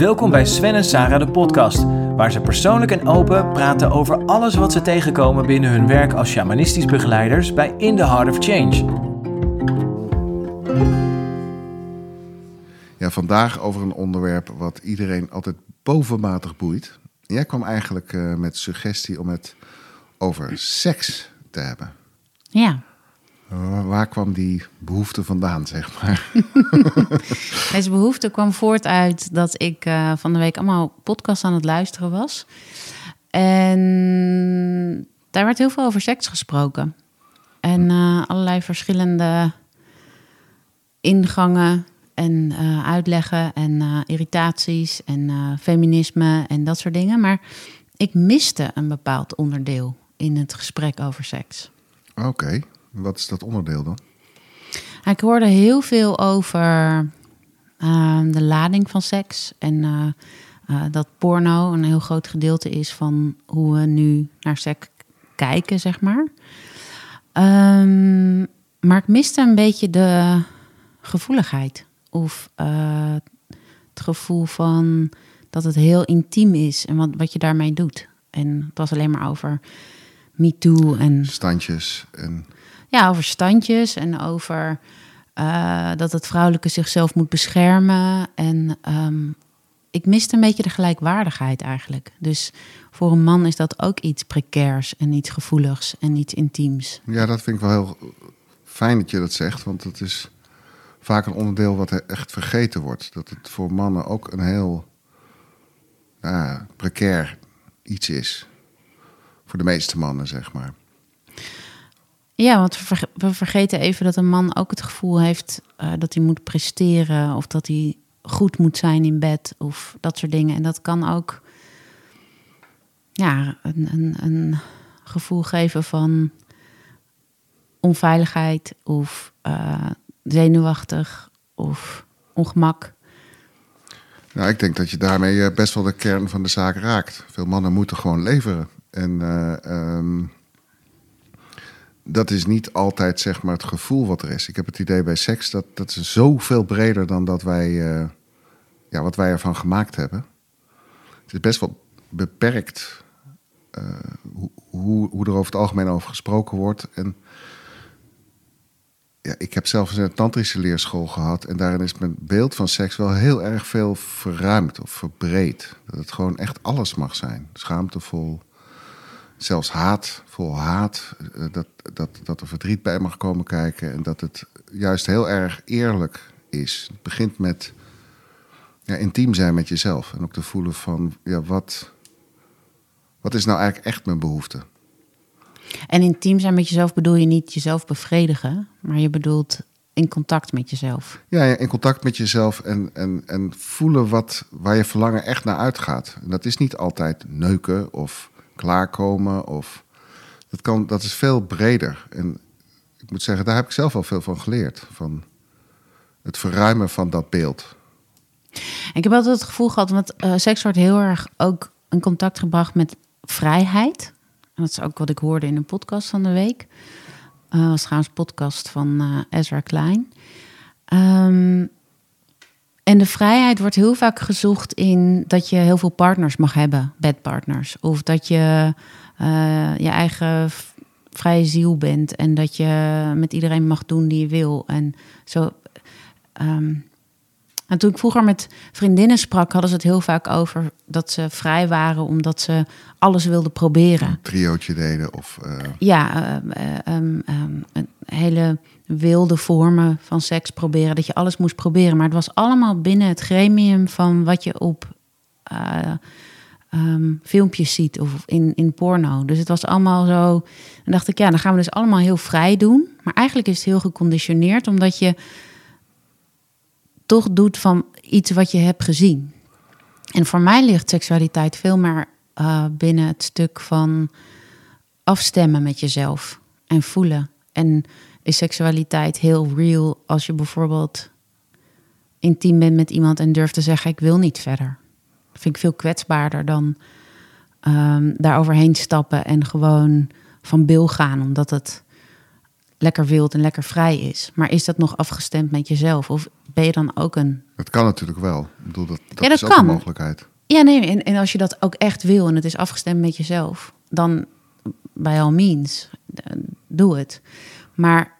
Welkom bij Sven en Sarah de podcast, waar ze persoonlijk en open praten over alles wat ze tegenkomen binnen hun werk als shamanistisch begeleiders bij In the Heart of Change. Ja, vandaag over een onderwerp wat iedereen altijd bovenmatig boeit. Jij kwam eigenlijk uh, met suggestie om het over seks te hebben. Ja. Waar kwam die behoefte vandaan, zeg maar? Deze behoefte kwam voort uit dat ik uh, van de week allemaal podcasts aan het luisteren was. En daar werd heel veel over seks gesproken. En uh, allerlei verschillende ingangen en uh, uitleggen en irritaties en feminisme en dat soort dingen. Maar ik miste een bepaald onderdeel in het gesprek over seks. Oké. Okay. Wat is dat onderdeel dan? Ik hoorde heel veel over uh, de lading van seks. En uh, uh, dat porno een heel groot gedeelte is van hoe we nu naar seks kijken, zeg maar. Um, maar ik miste een beetje de gevoeligheid. Of het gevoel van dat het heel intiem is en wat, wat je daarmee doet. En het was alleen maar over MeToo en... Standjes en... Ja, over standjes en over uh, dat het vrouwelijke zichzelf moet beschermen. En um, ik miste een beetje de gelijkwaardigheid eigenlijk. Dus voor een man is dat ook iets precairs en iets gevoeligs en iets intiems. Ja, dat vind ik wel heel fijn dat je dat zegt, want het is vaak een onderdeel wat echt vergeten wordt. Dat het voor mannen ook een heel ja, precair iets is. Voor de meeste mannen, zeg maar. Ja, want we vergeten even dat een man ook het gevoel heeft uh, dat hij moet presteren of dat hij goed moet zijn in bed of dat soort dingen. En dat kan ook ja, een, een, een gevoel geven van onveiligheid of uh, zenuwachtig of ongemak. Nou, ik denk dat je daarmee eh, best wel de kern van de zaak raakt. Veel mannen moeten gewoon leveren. En um dat is niet altijd zeg maar, het gevoel wat er is. Ik heb het idee bij seks dat dat is zoveel breder dan dat wij, uh, ja, wat wij ervan gemaakt hebben. Het is best wel beperkt uh, hoe, hoe er over het algemeen over gesproken wordt. En ja, ik heb zelf een tantrische leerschool gehad en daarin is mijn beeld van seks wel heel erg veel verruimd of verbreed. Dat het gewoon echt alles mag zijn. Schaamtevol, zelfs haat, vol haat, eh, dat, dat, dat er verdriet bij mag komen kijken en dat het juist heel erg eerlijk is. Het begint met ja, intiem zijn met jezelf en ook te voelen van ja, wat, wat is nou eigenlijk echt mijn behoefte? En intiem zijn met jezelf bedoel je niet jezelf bevredigen, maar je bedoelt in contact met jezelf. Ja, in contact met jezelf en, en, en voelen wat, waar je verlangen echt naar uitgaat. En dat is niet altijd neuken of klaarkomen. Of, dat, kan, dat is veel breder. En ik moet zeggen, daar heb ik zelf wel veel van geleerd. Van het verruimen van dat beeld. Ik heb altijd het gevoel gehad, want uh, seks wordt heel erg ook in contact gebracht met vrijheid. En dat is ook wat ik hoorde in een podcast van de week. Uh, was trouwens een podcast van uh, Ezra Klein. Um, en de vrijheid wordt heel vaak gezocht in dat je heel veel partners mag hebben, bedpartners. Of dat je uh, je eigen vrije ziel bent en dat je met iedereen mag doen die je wil. En zo. Um, en toen ik vroeger met vriendinnen sprak, hadden ze het heel vaak over dat ze vrij waren omdat ze alles wilden proberen. Een triootje deden of. Uh... Ja, uh, um, um, een hele wilde vormen van seks proberen. Dat je alles moest proberen. Maar het was allemaal binnen het gremium van wat je op uh, um, filmpjes ziet of in, in porno. Dus het was allemaal zo. En dacht ik, ja, dan gaan we dus allemaal heel vrij doen. Maar eigenlijk is het heel geconditioneerd, omdat je toch doet van iets wat je hebt gezien. En voor mij ligt seksualiteit veel meer uh, binnen het stuk van afstemmen met jezelf en voelen. En is seksualiteit heel real als je bijvoorbeeld intiem bent met iemand en durft te zeggen: Ik wil niet verder. Dat vind ik veel kwetsbaarder dan um, daar overheen stappen en gewoon van bil gaan, omdat het lekker wild en lekker vrij is. Maar is dat nog afgestemd met jezelf? Of ben je dan ook een Het kan natuurlijk wel. Ik bedoel, dat, dat, Ja, dat is ook kan. een mogelijkheid. Ja, nee, en, en als je dat ook echt wil en het is afgestemd met jezelf, dan bij all means, eh, doe het. Maar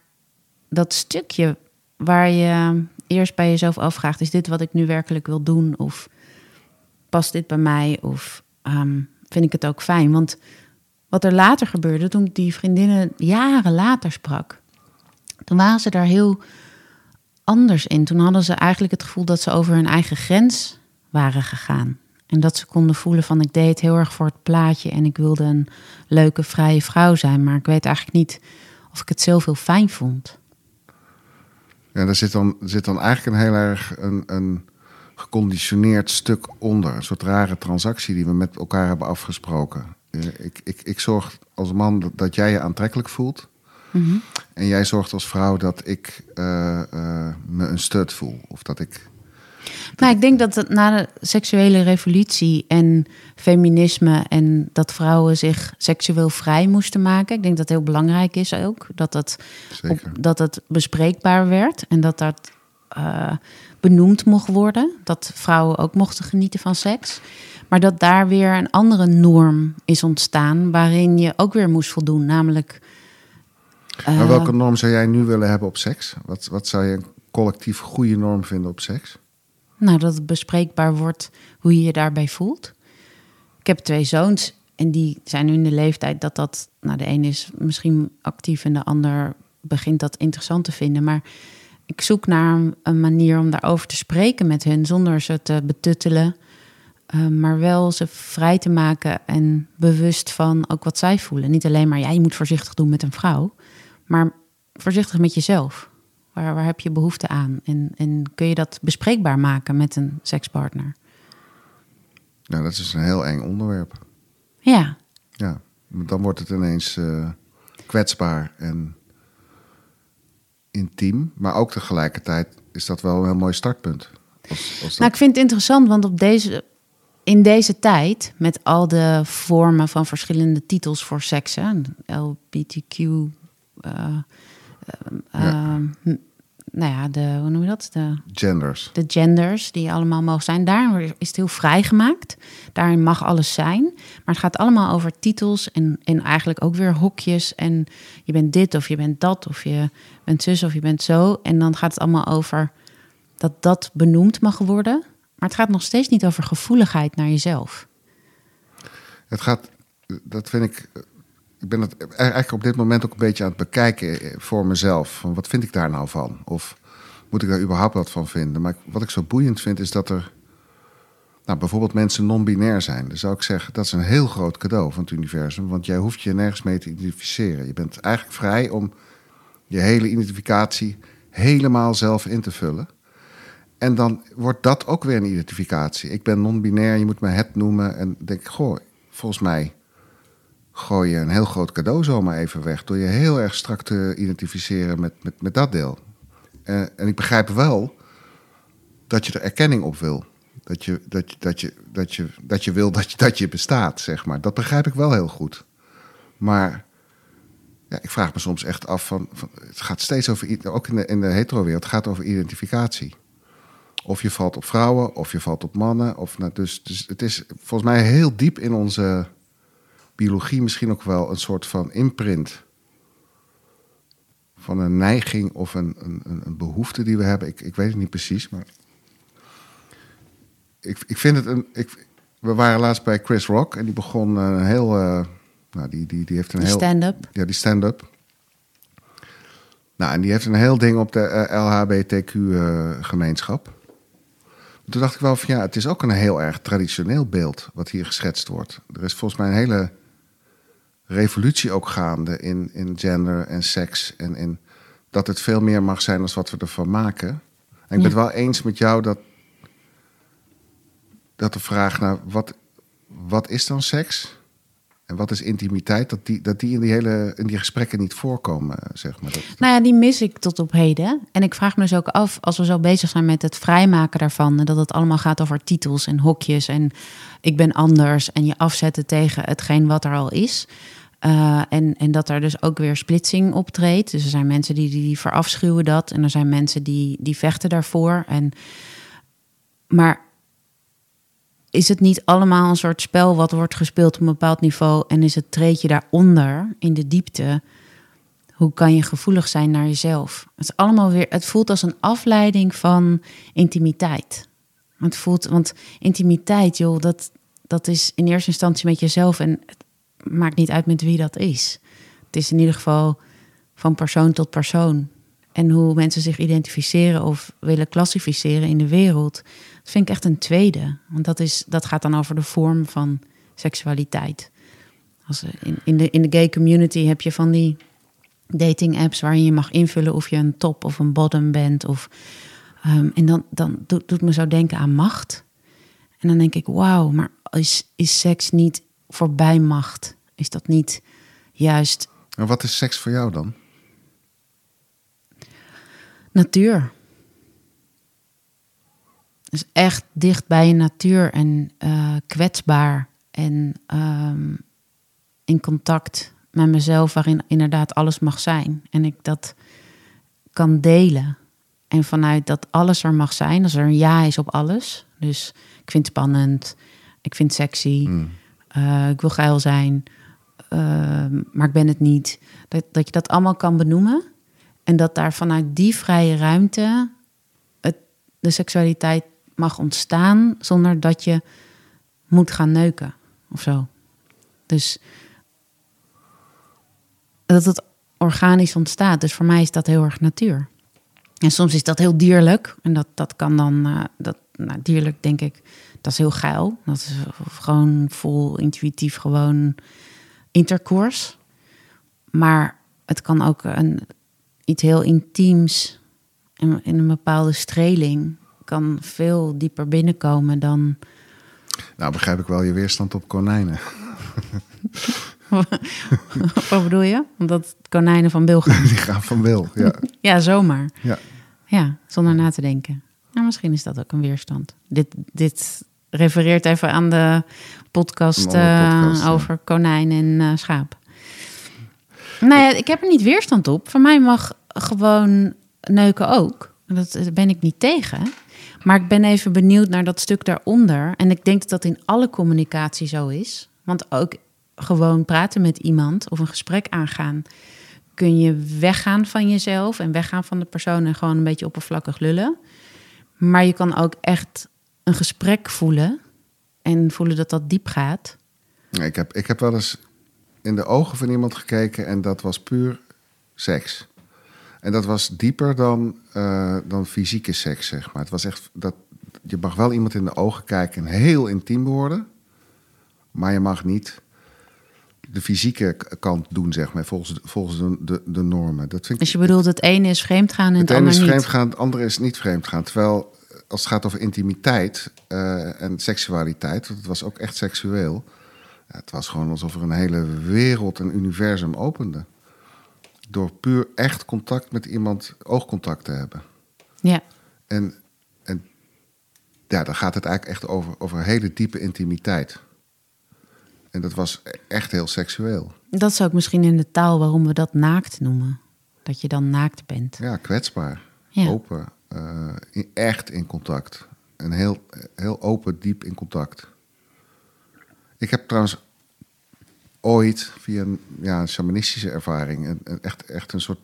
dat stukje waar je eerst bij jezelf afvraagt, is dit wat ik nu werkelijk wil doen? Of past dit bij mij? Of ehm, vind ik het ook fijn? Want wat er later gebeurde, toen ik die vriendinnen jaren later sprak, toen waren ze daar heel anders in. Toen hadden ze eigenlijk het gevoel dat ze over hun eigen grens waren gegaan. En dat ze konden voelen van ik deed heel erg voor het plaatje en ik wilde een leuke, vrije vrouw zijn. Maar ik weet eigenlijk niet of ik het zelf heel fijn vond. Ja, daar zit dan, zit dan eigenlijk een heel erg een, een geconditioneerd stuk onder. Een soort rare transactie die we met elkaar hebben afgesproken. Eh, Ik, ik, ik zorg als man dat, dat jij je aantrekkelijk voelt. En jij zorgt als vrouw dat ik eh, eh, me een stut voel. Of dat ik. Nou, ik denk dat het na de seksuele revolutie en feminisme en dat vrouwen zich seksueel vrij moesten maken. Ik denk dat het heel belangrijk is ook. Dat dat, op, dat het bespreekbaar werd en dat dat eh, benoemd mocht worden. Dat vrouwen ook mochten genieten van seks. Maar dat daar weer een andere norm is ontstaan waarin je ook weer moest voldoen. Namelijk. maar eh, welke norm zou jij nu willen hebben op seks? Wat, wat zou je een collectief goede norm vinden op seks? Nou, dat het bespreekbaar wordt hoe je je daarbij voelt. Ik heb twee zoons en die zijn nu in de leeftijd dat dat... Nou, de een is misschien actief en de ander begint dat interessant te vinden. Maar ik zoek naar een, manier om daarover te spreken met hun... zonder ze te betuttelen, eh, maar wel ze vrij te maken... en bewust van ook wat zij voelen. Niet alleen maar, ja, je moet voorzichtig doen met een vrouw... maar voorzichtig met jezelf. Waar, waar heb je behoefte aan? En, en kun je dat bespreekbaar maken met een sekspartner? Nou, dat is een heel eng onderwerp. Ja, Ja, dan wordt het ineens eh, kwetsbaar en intiem. Maar ook tegelijkertijd is dat wel een heel mooi startpunt. Als, als nou, ik vind het interessant, want op deze, in deze tijd, met al de vormen van verschillende titels voor seksen, LBTQ, eh, eh, Ja. m- nou ja, de, hoe noem je dat? De, genders. de genders die allemaal mogen zijn. Daar is het heel vrijgemaakt. Daarin mag alles zijn. Maar het gaat allemaal over titels en, en eigenlijk ook weer hokjes. En je bent dit of je bent dat of je bent zus of je bent zo. En dan gaat het allemaal over dat dat benoemd mag worden. Maar het gaat nog steeds niet over gevoeligheid naar jezelf. Het gaat, dat vind ik. Ik ben het eigenlijk op dit moment ook een beetje aan het bekijken eh, voor mezelf. Van wat vind ik daar nou van? Of moet ik daar überhaupt wat van vinden? Maar wat ik zo boeiend vind is dat er. Nou, bijvoorbeeld mensen non-binair zijn. Dan zou ik zeggen, dat is een heel groot cadeau van het universum. Want jij hoeft je nergens mee te identificeren. Je bent eigenlijk vrij om je hele identificatie helemaal zelf in te vullen. En dan wordt dat ook weer een identificatie. Ik ben non-binair, je moet me het noemen. En denk goh, volgens mij gooi je een heel groot cadeau zomaar even weg... door je heel erg strak te identificeren met, met, met dat deel. Eh, en ik begrijp wel dat je er erkenning op wil. Dat je, dat je, dat je, dat je, dat je wil dat je, dat je bestaat, zeg maar. Dat begrijp ik wel heel goed. Maar ja, ik vraag me soms echt af van... van het gaat steeds over... Ook in de, in de hetero-wereld, het gaat over identificatie. Of je valt op vrouwen, of je valt op mannen. Of, nou, dus, dus het is volgens mij heel diep in onze biologie misschien ook wel een soort van imprint. Van een neiging of een, een, een- behoefte die we hebben. Ik, ik weet het niet precies, maar. Ik, ik vind het een. Ik, we waren laatst bij Chris Rock en die begon een heel. eh, nou, die, die, die heeft een Die heel. stand-up. Ja, die stand-up. Nou, en die heeft een heel ding op de eh, LHBTQ-gemeenschap. Toen dacht ik wel van ja, het is ook een heel erg traditioneel beeld wat hier geschetst wordt. Er is volgens mij een hele revolutie ook gaande in, in gender en seks. En in dat het veel meer mag zijn dan wat we ervan maken. En ik ben het wel eens met jou dat, dat de vraag naar wat, wat is dan seks? En wat is intimiteit? Dat die, dat die in die hele in die gesprekken niet voorkomen, zeg maar. Dat, Nou ja, die mis ik tot op heden. En ik vraag me dus ook af, als we zo bezig zijn met het vrijmaken daarvan, en dat het allemaal gaat over titels en hokjes en ik ben anders en je afzetten tegen hetgeen wat er al is. Eh, en, en dat er dus ook weer splitsing optreedt. Dus er zijn mensen die, die verafschuwen dat en er zijn mensen die, die vechten daarvoor. En maar is het niet allemaal een soort spel wat wordt gespeeld op een bepaald niveau en is het treedje daaronder in de diepte? Hoe kan je gevoelig zijn naar jezelf? Het is allemaal weer. Het voelt als een afleiding van intimiteit. Het voelt, want intimiteit, joh, dat, dat is in eerste instantie met jezelf en het maakt niet uit met wie dat is. Het is in ieder geval van persoon tot persoon. En hoe mensen zich identificeren of willen klassificeren in de wereld, dat vind ik echt een tweede. Want dat, is, dat gaat dan over de vorm van seksualiteit. Als, in, in, de, in de gay community heb je van die dating apps waarin je mag invullen of je een top of een bottom bent. Of, um, en dan, dan doet, doet me zo denken aan macht. En dan denk ik, wauw, maar is, is seks niet voorbij macht? Is dat niet juist. En wat is seks voor jou dan? Natuur. Dus echt dicht bij je natuur en uh, kwetsbaar. En um, in contact met mezelf, waarin inderdaad alles mag zijn. En ik dat kan delen. En vanuit dat alles er mag zijn, als er een ja is op alles. Dus ik vind het spannend, ik vind het sexy, mm. Uh, ik wil geil zijn, uh, maar ik ben het niet. Dat, dat je dat allemaal kan benoemen. En dat daar vanuit die vrije ruimte het, de seksualiteit mag ontstaan zonder dat je moet gaan neuken of zo. Dus dat het organisch ontstaat. Dus voor mij is dat heel erg natuur. En soms is dat heel dierlijk. En dat, dat kan dan, uh, dat, nou, dierlijk denk ik, dat is heel geil. Dat is gewoon vol intuïtief gewoon intercourse. Maar het kan ook een, iets heel intiems in, in een bepaalde streling kan veel dieper binnenkomen dan. Nou, begrijp ik wel je weerstand op konijnen. Wat bedoel je? Omdat konijnen van Wil gaan. Die gaan van Wil, ja. ja, zomaar. Ja. ja, zonder na te denken. Nou, misschien is dat ook een weerstand. Dit, dit refereert even aan de podcast, podcast uh, over ja. konijn en uh, schaap. Nou ja, ik heb er niet weerstand op. Voor mij mag gewoon neuken ook. Dat ben ik niet tegen. Maar ik ben even benieuwd naar dat stuk daaronder. En ik denk dat dat in alle communicatie zo is. Want ook gewoon praten met iemand of een gesprek aangaan, kun je weggaan van jezelf en weggaan van de persoon en gewoon een beetje oppervlakkig lullen. Maar je kan ook echt een gesprek voelen en voelen dat dat diep gaat. Ik heb, ik heb wel eens in de ogen van iemand gekeken en dat was puur seks. En dat was dieper dan, uh, dan fysieke seks, zeg maar. Het was echt dat je mag wel iemand in de ogen kijken en heel intiem worden, maar je mag niet de fysieke kant doen, zeg maar, volgens, volgens de, de, de normen. Dat vind ik, dus je bedoelt, het ene is vreemdgaan en het, het andere niet? Het ene is vreemdgaan, het andere is niet vreemdgaan. Terwijl als het gaat over intimiteit uh, en seksualiteit, want het was ook echt seksueel. Ja, het was gewoon alsof er een hele wereld, een universum opende. Door puur echt contact met iemand, oogcontact te hebben. Ja. En, en ja, dan gaat het eigenlijk echt over, over hele diepe intimiteit. En dat was echt heel seksueel. Dat is ook misschien in de taal waarom we dat naakt noemen. Dat je dan naakt bent. Ja, kwetsbaar. Ja. Open. Uh, in, echt in contact. En heel, heel open, diep in contact. Ik heb trouwens ooit via een, ja, een shamanistische ervaring... Een, een, echt, echt een soort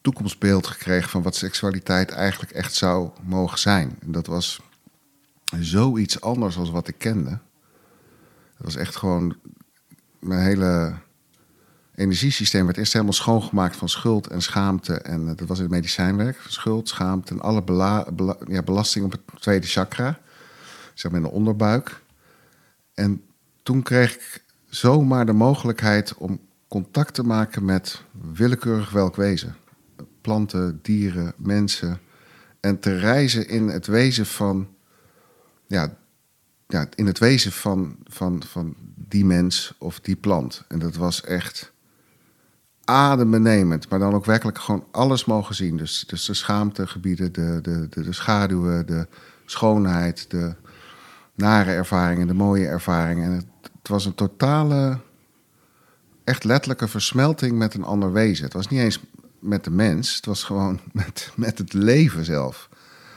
toekomstbeeld gekregen... van wat seksualiteit eigenlijk echt zou mogen zijn. En dat was zoiets anders dan wat ik kende... Dat was echt gewoon. Mijn hele energiesysteem werd eerst helemaal schoongemaakt van schuld en schaamte. En dat was in het medicijnwerk. Schuld, schaamte en alle belasting op het tweede chakra. Zeg maar in de onderbuik. En toen kreeg ik zomaar de mogelijkheid om contact te maken met willekeurig welk wezen. Planten, dieren, mensen. En te reizen in het wezen van ja, ja, in het wezen van, van, van die mens of die plant. En dat was echt adembenemend, maar dan ook werkelijk gewoon alles mogen zien. Dus, dus de schaamtegebieden, de, de, de, de schaduwen, de schoonheid, de nare ervaringen, de mooie ervaringen. En het, het was een totale, echt letterlijke versmelting met een ander wezen. Het was niet eens met de mens, het was gewoon met, met het leven zelf.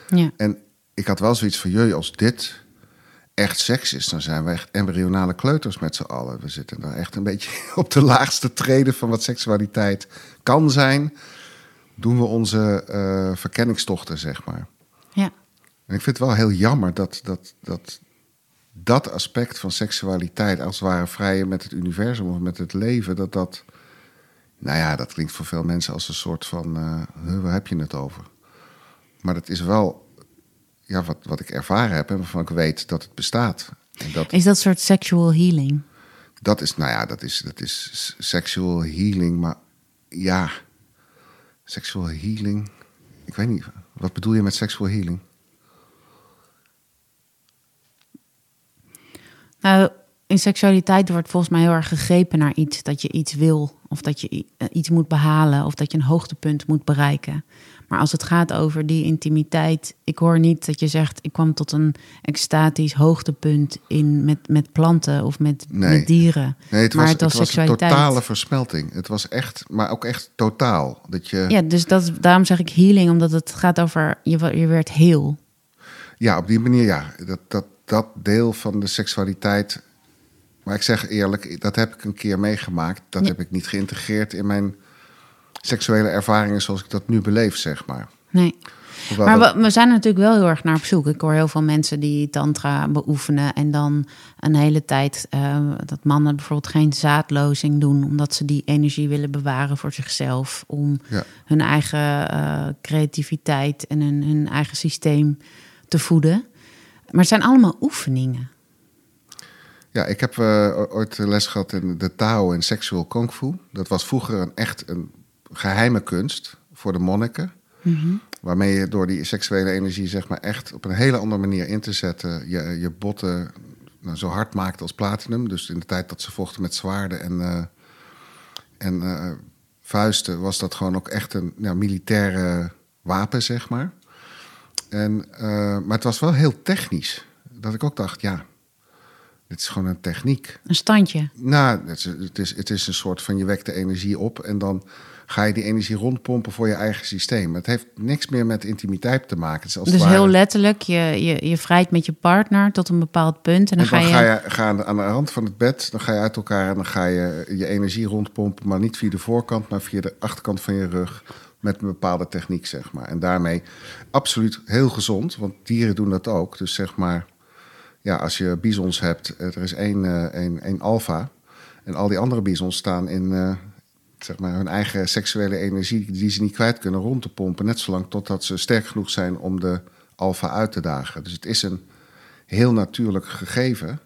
Ja. En ik had wel zoiets van, jee, als dit echt seks is, dan zijn we echt embryonale kleuters met z'n allen. We zitten daar echt een beetje op de laagste treden van wat seksualiteit kan zijn. Doen we onze eh, verkenningstochten, zeg maar. Ja. En ik vind het wel heel jammer dat dat, dat dat aspect van seksualiteit, als het ware vrije met het universum of met het leven, dat dat, nou ja, dat klinkt voor veel mensen als een soort van, uh, waar heb je het over? Maar dat is wel, ja, wat, wat ik ervaren heb en waarvan ik weet dat het bestaat. En dat, Is dat soort sexual healing? dat is, nou ja, dat is, dat is sexual healing, maar ja, sexual healing, ik weet niet, wat bedoel je met sexual healing? Nou, in seksualiteit wordt volgens mij heel erg gegrepen naar iets. Dat je iets wil, of dat je eh, iets moet behalen, of dat je een hoogtepunt moet bereiken. Maar als het gaat over die intimiteit, ik hoor niet dat je zegt: ik kwam tot een extatisch hoogtepunt in met, met planten of met, Nee. met dieren. Nee, het maar was, het was het was een totale versmelting. Het was echt, maar ook echt totaal. Dat je, Ja, dus dat, daarom zeg ik healing, omdat het gaat over je, je werd heel. Ja, op die manier ja. Dat, dat, dat deel van de seksualiteit. Maar ik zeg eerlijk, dat heb ik een keer meegemaakt. Dat Ja. heb ik niet geïntegreerd in mijn seksuele ervaringen zoals ik dat nu beleef, zeg maar. Nee. Hoewel Maar dat- we, we zijn natuurlijk wel heel erg naar op zoek. Ik hoor heel veel mensen die tantra beoefenen en dan een hele tijd eh, dat mannen bijvoorbeeld geen zaadlozing doen, omdat ze die energie willen bewaren voor zichzelf, om Ja. hun eigen eh, creativiteit en hun, hun eigen systeem te voeden. Maar het zijn allemaal oefeningen. Ja, ik heb eh, ooit les gehad in de Tao en Sexual Kung Fu. Dat was vroeger een echt een geheime kunst voor de monniken. Waarmee je door die seksuele energie zeg maar echt op een hele andere manier in te zetten... je, je botten nou, zo hard maakt als platinum. Dus in de tijd dat ze vochten met zwaarden en, eh, en eh, vuisten... was dat gewoon ook echt een ja, militaire wapen, zeg maar. En, eh, maar het was wel heel technisch. Dat ik ook dacht, ja, dit is gewoon een techniek. Een standje. Nou, het is, het, is, het is een soort van je wekt de energie op en dan ga je die energie rondpompen voor je eigen systeem. Het heeft niks meer met intimiteit te maken. Het is als Dus het ware- heel letterlijk, je, je, je vrijt met je partner tot een bepaald punt. En dan, en dan ga je. ga je ga aan, de, aan de rand van het bed, dan ga je uit elkaar en dan ga je je energie rondpompen, maar niet via de voorkant, maar via de achterkant van je rug. Met een bepaalde techniek, zeg maar. En daarmee absoluut heel gezond, want dieren doen dat ook. Dus zeg maar, ja, als je bizons hebt, eh, er is één, eh, één, één alfa. En al die andere bizons staan in eh, zeg maar, hun eigen seksuele energie, die ze niet kwijt kunnen, rond te pompen. Net zolang totdat ze sterk genoeg zijn om de alfa uit te dagen. Dus het is een heel natuurlijk gegeven.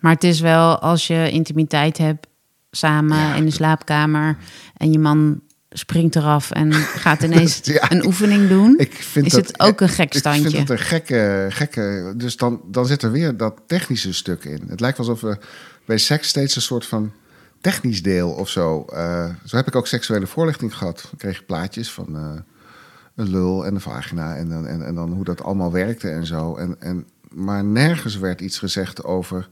Maar het is wel als je intimiteit hebt samen Ja, in de slaapkamer en je man springt eraf en gaat ineens Ja, een oefening doen. Ik vind is dat, het ook een gek Ik vind standje? het een gekke, gekke. Dus dan, dan zit er weer dat technische stuk in. Het lijkt alsof we bij seks steeds een soort van technisch deel of zo. eh, zo heb ik ook seksuele voorlichting gehad. Dan kreeg je plaatjes van eh, een lul en een vagina en, dan- en, en dan hoe dat allemaal werkte en zo. En, en, maar nergens werd iets gezegd over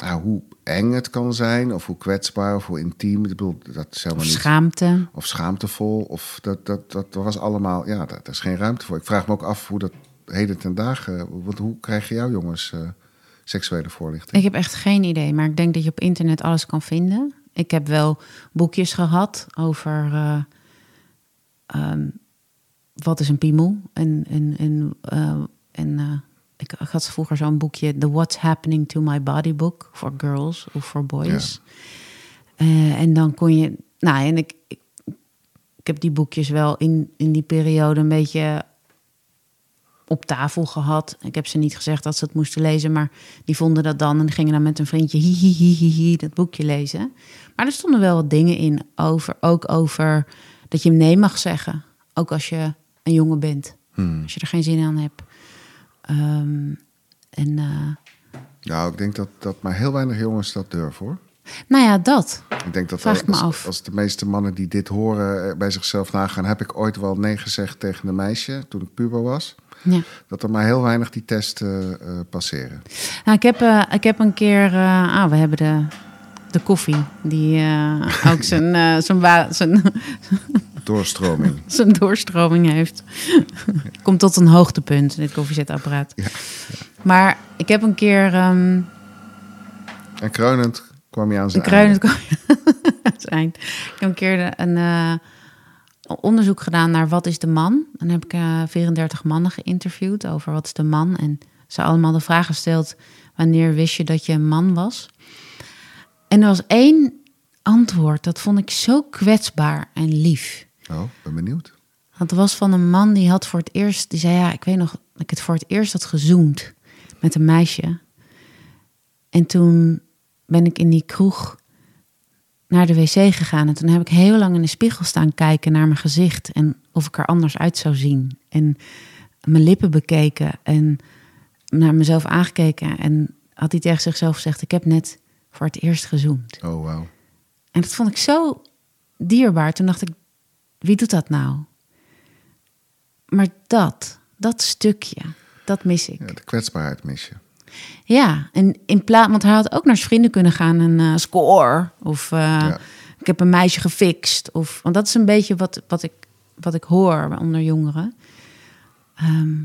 nou, hoe eng het kan zijn, of hoe kwetsbaar, of hoe intiem. Ik bedoel, dat is helemaal Of niet schaamte. of schaamtevol. Of dat, dat, dat was allemaal, ja, daar is geen ruimte voor. Ik vraag me ook af hoe dat heden ten dagen, want hoe krijgen jouw jongens eh, seksuele voorlichting? Ik heb echt geen idee, maar ik denk dat je op internet alles kan vinden. Ik heb wel boekjes gehad over eh, ehm, wat is een piemel. En, en, en, eh, en ik, had vroeger zo'n boekje, The What's Happening to My Body Book, voor girls of voor boys. Eh, en dan kon je, nou en ik, ik, ik heb die boekjes wel in, in die periode een beetje op tafel gehad. Ik heb ze niet gezegd dat ze het moesten lezen, maar die vonden dat dan en gingen dan met een vriendje hi, hi, hi, hi, hi, dat boekje lezen. Maar er stonden wel wat dingen in over, ook over dat je nee mag zeggen, ook als je een jongen bent, als je er geen zin aan hebt. Ehm, en Nou, ik denk dat, dat maar heel weinig jongens dat durven hoor. nou ja, dat. Ik denk dat Vraag als, ik me als, af. als de meeste mannen die dit horen eh, bij zichzelf nagaan, heb ik ooit wel nee gezegd tegen een meisje toen ik puber was. Ja. Dat er maar heel weinig die test eh, passeren. Nou, ik, heb, ik heb een keer. ah, we hebben de, de koffie. Die ook zijn, zijn, zijn, Doorstroming. zijn doorstroming heeft. Komt tot een hoogtepunt, dit koffiezetapparaat. Ja. Maar ik heb een keer... ehm, En kreunend kwam je aan zijn kruinend einde. aan het eind. Ik heb een keer een eh, onderzoek gedaan naar wat is de man. Dan heb ik eh 34 mannen geïnterviewd over wat is de man. En ze allemaal de vraag gesteld, wanneer wist je dat je een man was? En er was één antwoord, dat vond ik zo kwetsbaar en lief. Oh, ben benieuwd. Want het was van een man die had voor het eerst, die zei ja, ik weet nog ik het voor het eerst had gezoend met een meisje. En toen ben ik in die kroeg naar de wc gegaan. En toen heb ik heel lang in de spiegel staan kijken naar mijn gezicht. En of ik er anders uit zou zien. En mijn lippen bekeken en naar mezelf aangekeken. En had hij tegen zichzelf gezegd, ik heb net voor het eerst gezoend. Oh, wauw. En dat vond ik zo dierbaar. Toen dacht ik, wie doet dat nou? Maar dat, dat stukje, dat mis ik. Ja, de kwetsbaarheid mis je. Ja, en in plaats, want hij had ook naar zijn vrienden kunnen gaan en eh, score. Of eh, Ja. ik heb een meisje gefixt. Of, want dat is een beetje wat, wat, ik, wat ik hoor onder jongeren. Ehm,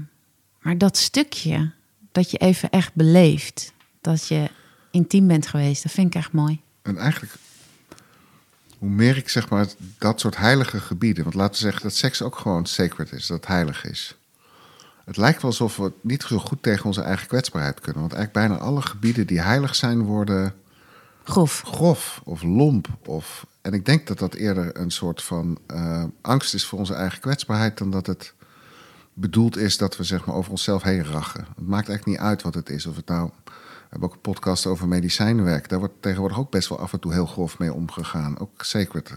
maar dat stukje, dat je even echt beleeft. Dat je intiem bent geweest, dat vind ik echt mooi. En eigenlijk, hoe meer ik zeg maar dat soort heilige gebieden, want laten we zeggen dat seks ook gewoon sacred is, dat het heilig is. Het lijkt wel alsof we niet zo goed tegen onze eigen kwetsbaarheid kunnen. Want eigenlijk bijna alle gebieden die heilig zijn, worden Grof. grof of lomp. Of, en ik denk dat dat eerder een soort van eh, angst is voor onze eigen kwetsbaarheid, dan dat het bedoeld is dat we zeg maar over onszelf heen rachen. Het maakt eigenlijk niet uit wat het is. Of het nou, hebben ook een podcast over medicijnwerk. Daar wordt tegenwoordig ook best wel af en toe heel grof mee omgegaan. Ook sacred,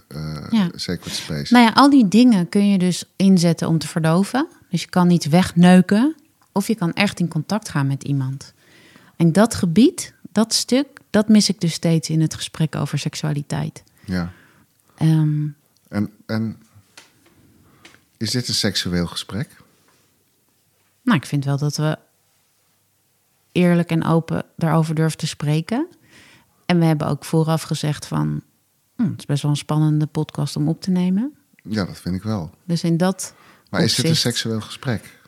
Ja. sacred space. Nou ja, al die dingen kun je dus inzetten om te verdoven. Dus je kan niet wegneuken. Of je kan echt in contact gaan met iemand. En dat gebied, dat stuk, dat mis ik dus steeds in het gesprek over seksualiteit. Ja. Ehm, En, en is dit een seksueel gesprek? nou, ik vind wel dat we eerlijk en open daarover durven te spreken. En we hebben ook vooraf gezegd van... hm, het is best wel een spannende podcast om op te nemen. Ja, dat vind ik wel. Dus in dat Maar is dit een seksueel gesprek?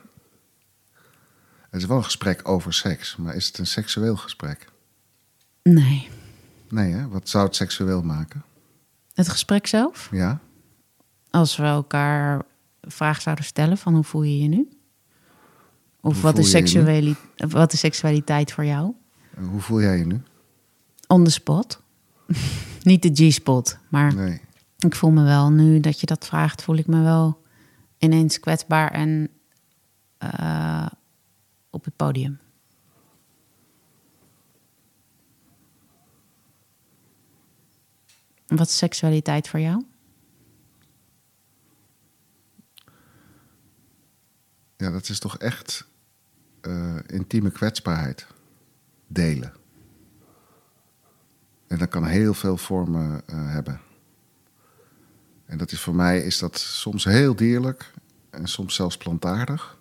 Het is wel een gesprek over seks, maar is het een seksueel gesprek? Nee. Nee, hè? Wat zou het seksueel maken? Het gesprek zelf? Ja? Als we elkaar vraag zouden stellen van hoe voel je je nu? Of wat is, wat is seksualiteit voor jou? En hoe voel jij je nu? On the spot. Niet de G-spot, maar Nee. ik voel me wel, nu dat je dat vraagt, voel ik me wel ineens kwetsbaar en eh, op het podium. Wat is seksualiteit voor jou? Ja, dat is toch echt eh, intieme kwetsbaarheid delen. En dat kan heel veel vormen eh, hebben. En dat is voor mij is dat soms heel dierlijk en soms zelfs plantaardig.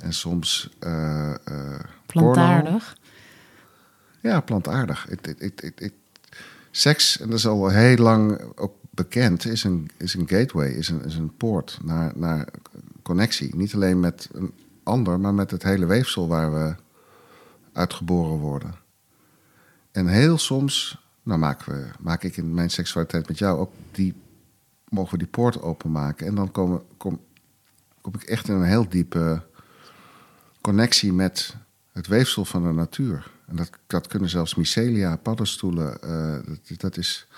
En soms eh, porno. Plantaardig. Ja, plantaardig. Seks, en dat is al heel lang ook bekend, is een, is een gateway, is een, is een poort naar, naar connectie. Niet alleen met een ander, maar met het hele weefsel waar we uitgeboren worden. En heel soms, nou maken we, maak ik in mijn seksualiteit met jou ook die, mogen we die poort openmaken. En dan komen, kom, kom ik echt in een heel diepe connectie met het weefsel van de natuur. En dat, dat kunnen zelfs mycelia, paddenstoelen. eh, dat, dat is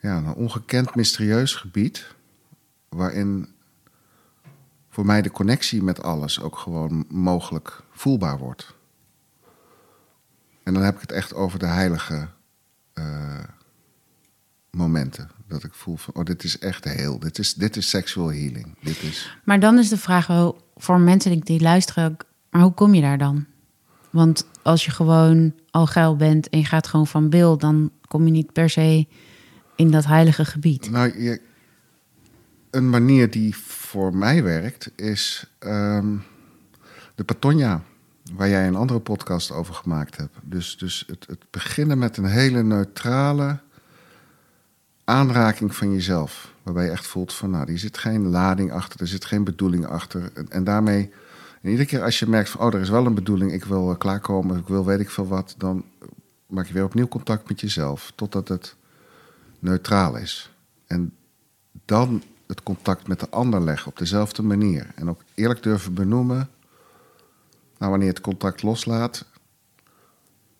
ja, een ongekend mysterieus gebied. Waarin voor mij de connectie met alles ook gewoon mogelijk voelbaar wordt. En dan heb ik het echt over de heilige eh, momenten. Dat ik voel van, oh, dit is echt heel. Dit is, dit is sexual healing. Dit is... Maar dan is de vraag wel voor mensen die, luisteren maar hoe kom je daar dan? Want als je gewoon al geil bent en je gaat gewoon van bil, dan kom je niet per se in dat heilige gebied. Nou, je, een manier die voor mij werkt is ehm, de Patonia, waar jij een andere podcast over gemaakt hebt. Dus, dus het, het beginnen met een hele neutrale, aanraking van jezelf. Waarbij je echt voelt van, nou, er zit geen lading achter, er zit geen bedoeling achter. En, en daarmee, en iedere keer als je merkt van, oh, er is wel een bedoeling, ik wil eh, klaarkomen, ik wil weet ik veel wat, dan maak je weer opnieuw contact met jezelf, totdat het neutraal is. En dan het contact met de ander leggen op dezelfde manier. En ook eerlijk durven benoemen, nou, wanneer het contact loslaat.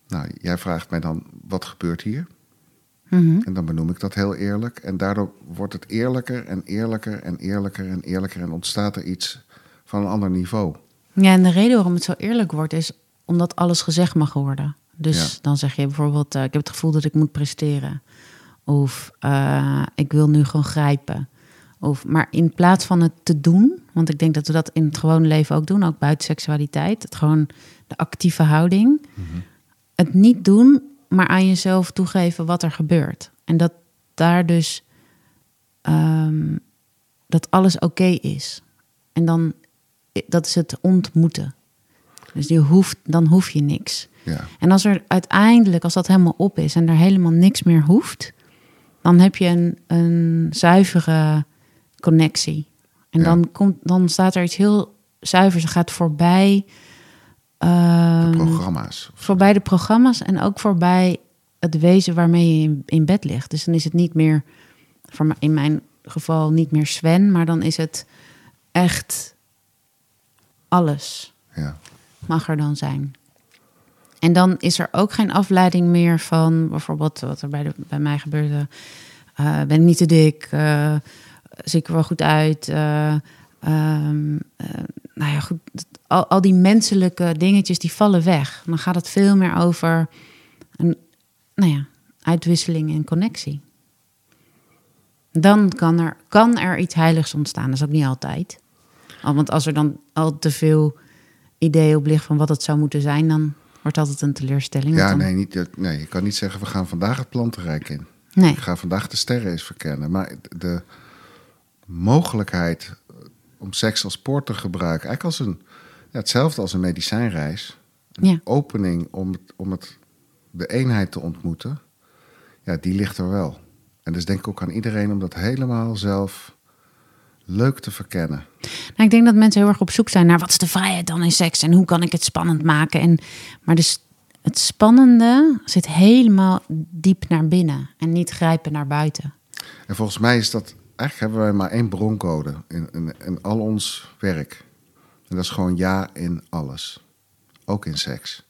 Nou, jij vraagt mij dan, wat gebeurt hier? Mhm. En dan benoem ik dat heel eerlijk. En daardoor wordt het eerlijker en eerlijker en eerlijker en eerlijker. En ontstaat er iets van een ander niveau. Ja, en de reden waarom het zo eerlijk wordt is omdat alles gezegd mag worden. Dus Ja. dan zeg je bijvoorbeeld, eh, ik heb het gevoel dat ik moet presteren. Of eh, ik wil nu gewoon grijpen. Of, maar in plaats van het te doen, want ik denk dat we dat in het gewone leven ook doen, ook buiten seksualiteit, het gewoon de actieve houding. Het niet doen, maar aan jezelf toegeven wat er gebeurt. En dat daar dus ehm, dat alles oké is. En dan dat is het ontmoeten. Dus je hoeft, dan hoef je niks. Ja, En als er uiteindelijk, als dat helemaal op is en er helemaal niks meer hoeft, dan heb je een, een zuivere connectie. En Ja. dan, komt, dan staat er iets heel zuivers, het gaat voorbij, de ehm, programma's. voorbij de programma's en ook voorbij het wezen waarmee je in, in bed ligt. Dus dan is het niet meer, voor in mijn geval niet meer Sven, maar dan is het echt alles Ja, mag er dan zijn. En dan is er ook geen afleiding meer van bijvoorbeeld wat er bij, de, bij mij gebeurde. Eh, ben ik niet te dik? Eh, zie ik er wel goed uit? Eh, ehm, eh, nou ja, goed. Al, al die menselijke dingetjes die vallen weg. Dan gaat het veel meer over een nou ja, uitwisseling en connectie. Dan kan er, kan er iets heiligs ontstaan. Dat is ook niet altijd. Al, Want als er dan al te veel idee op ligt van wat het zou moeten zijn, dan wordt altijd een teleurstelling. ja dan- nee, niet, nee, je kan niet zeggen, we gaan vandaag het plantenrijk in. nee. Ik ga vandaag de sterren eens verkennen. Maar de mogelijkheid om seks als poort te gebruiken, eigenlijk als een, ja, hetzelfde als een medicijnreis. Een Ja. opening om, het, om het, de eenheid te ontmoeten, ja, die ligt er wel. En dus denk ik ook aan iedereen om dat helemaal zelf leuk te verkennen. Nou, ik denk dat mensen heel erg op zoek zijn naar wat is de vrijheid dan in seks en hoe kan ik het spannend maken. En, maar dus het spannende zit helemaal diep naar binnen en niet grijpen naar buiten. En volgens mij is dat, eigenlijk hebben wij maar één broncode in, in, al ons werk. En dat is gewoon ja in alles. Ook in seks.